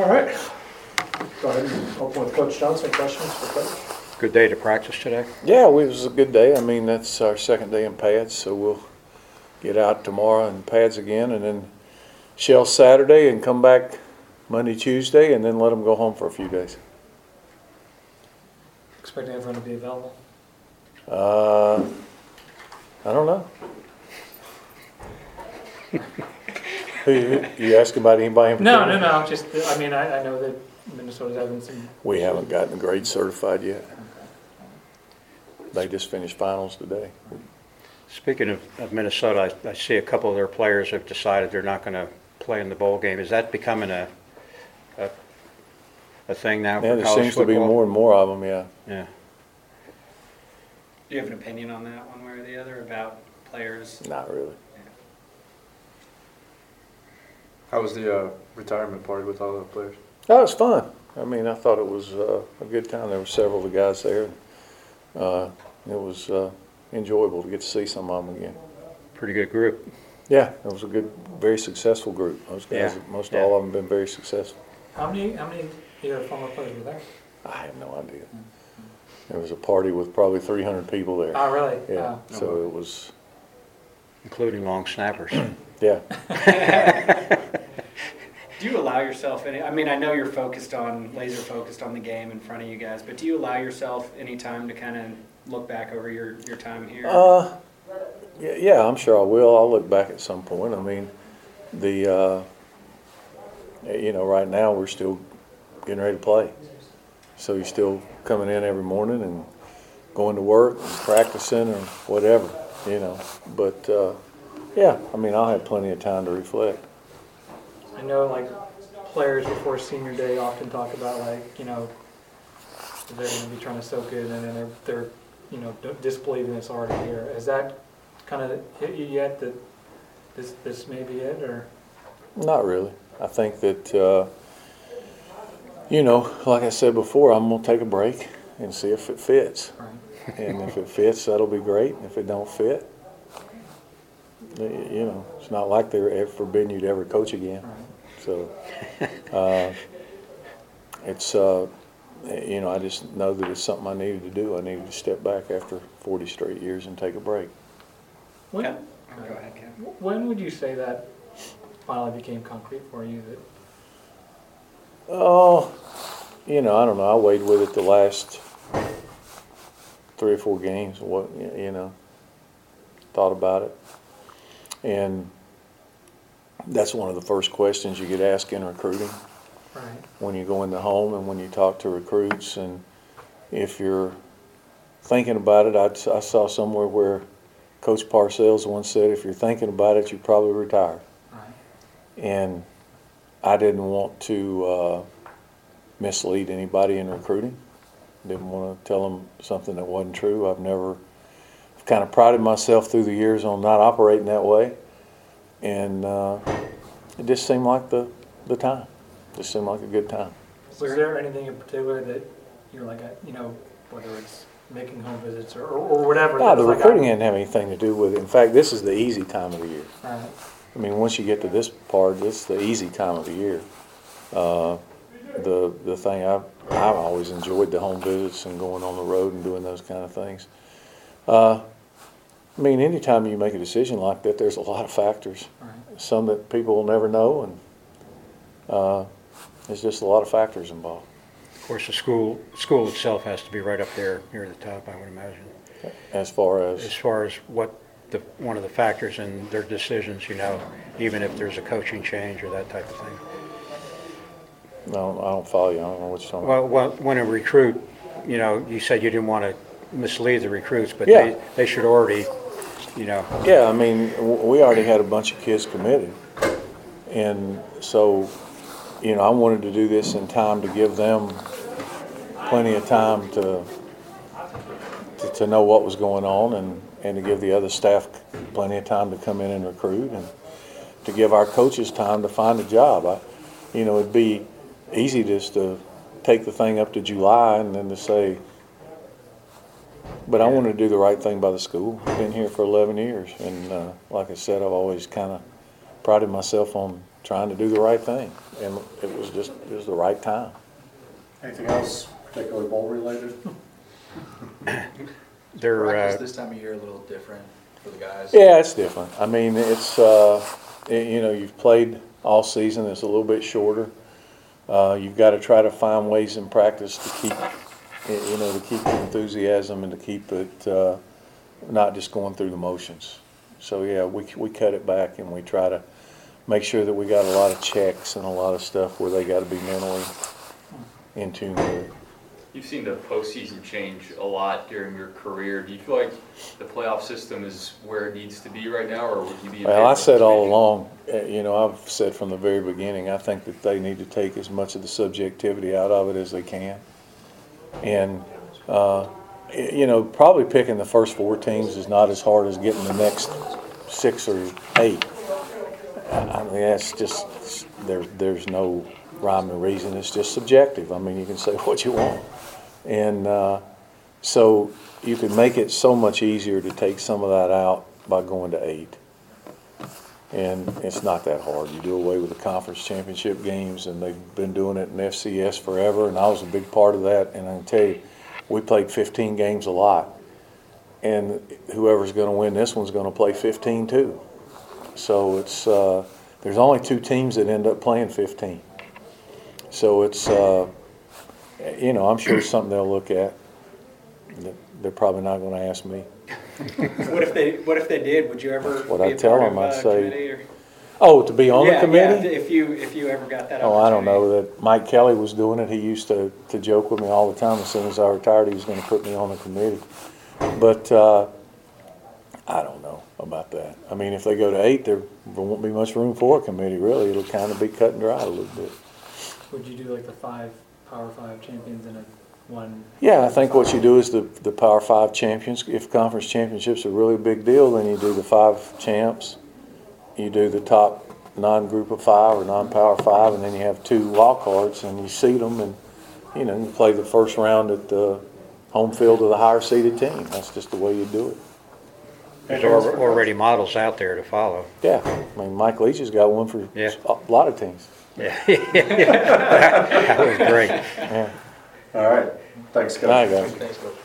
All right. Go ahead and open with Coach Johnson. Questions for Coach? Good day to practice today? Yeah, it was a good day. I mean, that's our second day in pads, so we'll get out tomorrow in pads again and then shell Saturday and come back Monday, Tuesday, and then let them go home for a few days. Expecting everyone to be available. Uh, I don't know. Who, who- you asking about anybody in No, particular? no, no. Just, I mean, I, I know that Minnesota's having some. We haven't gotten the grade certified yet. They just finished finals today. Speaking of of Minnesota, I I see a couple of their players have decided they're not going to play in the bowl game. Is that becoming a, a, a thing now Yeah, for there college seems to be football? more and more of them, yeah. Yeah. Do you have an opinion on that, one way or the other, about players? Not really. How was the uh, retirement party with all the players? That was fun. I mean, I thought it was uh, a good time. There were several of the guys there. Uh, it was uh, enjoyable to get to see some of them again. Pretty good group. Yeah, it was a good, very successful group. Those guys, Yeah, most yeah. all of them, been very successful. How many, how many of your former players were there? I have no idea. There was a party with probably 300 people there. Oh, really? Yeah, Oh. so it was, Including long snappers. yeah. Do you allow yourself any, I mean, I know you're focused on, laser focused on the game in front of you guys, but do you allow yourself any time to kind of look back over your, your time here? Uh, yeah, yeah, I'm sure I will. I'll look back at some point. I mean, the, uh, you know, right now we're still getting ready to play. So you're still coming in every morning and going to work and practicing or whatever, you know. But, uh, yeah, I mean, I'll have plenty of time to reflect. I know like players before senior day often talk about like, you know, they're gonna be trying to soak it and then they're, they're, you know, disbelieving it's already here. Has that kind of hit you yet that this, this may be it or? Not really. I think that, uh, you know, like I said before, I'm gonna take a break and see if it fits. Right. And if it fits, that'll be great. If it don't fit, you know, it's not like they're ever forbidding you to ever coach again. Right. So, uh, it's, uh, you know, I just know that it's something I needed to do. I needed to step back after 40 straight years and take a break. When, Go ahead, Ken. when would you say that finally became concrete for you that Oh, you know, I don't know. I weighed with it the last three or four games. What you know, thought about it, and that's one of the first questions you get asked in recruiting Right. when you go in the home and when you talk to recruits. And if you're thinking about it, I, I saw somewhere where Coach Parcells once said, "If you're thinking about it, you're probably retired." Right. And I didn't want to uh, mislead anybody in recruiting. Didn't want to tell them something that wasn't true. I've never, I've kind of prided myself through the years on not operating that way. And uh, it just seemed like the, the time. Just seemed like a good time. Was there anything in particular that you're like, uh, you know, whether it's making home visits or, or whatever? No, the was like, recruiting didn't have anything to do with it. In fact, this is the easy time of the year. Right. I mean, once you get to this part, it's the easy time of the year. Uh, the the thing I've I've always enjoyed the home visits and going on the road and doing those kind of things. Uh, I mean, anytime you make a decision like that, there's a lot of factors. Right. Some that people will never know, and uh, there's just a lot of factors involved. Of course, the school, school itself has to be right up there near the top, I would imagine. As far As as far as what the, one of the factors in their decisions, you know, even if there's a coaching change or that type of thing. no, I don't follow you. I don't know what you're talking about. Well, well, when a recruit, you know, you said you didn't want to mislead the recruits, but Yeah. they, they should already, you know, Yeah, I mean, we already had a bunch of kids committed. And so, you know, I wanted to do this in time to give them plenty of time to, to, to know what was going on and, and to give the other staff plenty of time to come in and recruit and to give our coaches time to find a job. I, you know, it'd be easy just to take the thing up to July and then to say, but I wanted to do the right thing by the school. I've been here for 11 years, and uh, like I said, I've always kind of prided myself on trying to do the right thing. And it was just, it was the right time. Anything else particularly bowl related? They're, Practice uh, this time of year a little different for the guys. Yeah, it's different. I mean, it's, uh, y- you know, you've played all season, it's a little bit shorter. Uh, you've got to try to find ways in practice to keep, y- you know, to keep the enthusiasm and to keep it, uh, not just going through the motions. So, yeah, we, we cut it back and we try to make sure that we got a lot of checks and a lot of stuff where they got to be mentally in tune with it. You've seen the postseason change a lot during your career. Do you feel like the playoff system is where it needs to be right now, or would you be? Well, I said all along, uh, you know, I've said from the very beginning, I think that they need to take as much of the subjectivity out of it as they can. And, uh, you know, probably picking the first four teams is not as hard as getting the next six or eight. I mean, that's just, there, there's no rhyme or reason, it's just subjective. I mean, you can say what you want. And, uh, so you can make it so much easier to take some of that out by going to eight. And it's not that hard. You do away with the conference championship games, and they've been doing it in FCS forever, and I was a big part of that. And I can tell you, we played 15 games a lot, and whoever's going to win this one's going to play 15 too. So it's uh, there's only two teams that end up playing 15. So it's uh, you know I'm sure it's something they'll look at. They're probably not going to ask me. What if they, what if they did? Would you ever What be I a tell part them, I'd a say, committee or? Oh, to be on Yeah, the committee? Yeah, if you, if you ever got that Oh. I don't know, that Mike Kelly was doing it, he used to, to joke with me all the time, as soon as I retired, he was gonna put me on the committee. But, uh, I don't know about that. I mean, if they go to eight, there won't be much room for a committee, really, it'll kinda be cut and dried a little bit. Would you do like the five, Power Five champions in a one? Yeah, I think what you do is the, the Power Five champions, if conference championships are really a big deal, then you do the five champs. You do the top non-group of five or non-power five, and then you have two wild cards, and you seed them, and, you know, you play the first round at the home field of the higher seeded team. That's just the way you do it. there's already models out there to follow. Yeah, I mean, Mike Leach has got one for Yeah. a lot of teams. Yeah, That was great. Yeah. All right, thanks, All right, guys. guys. Thanks.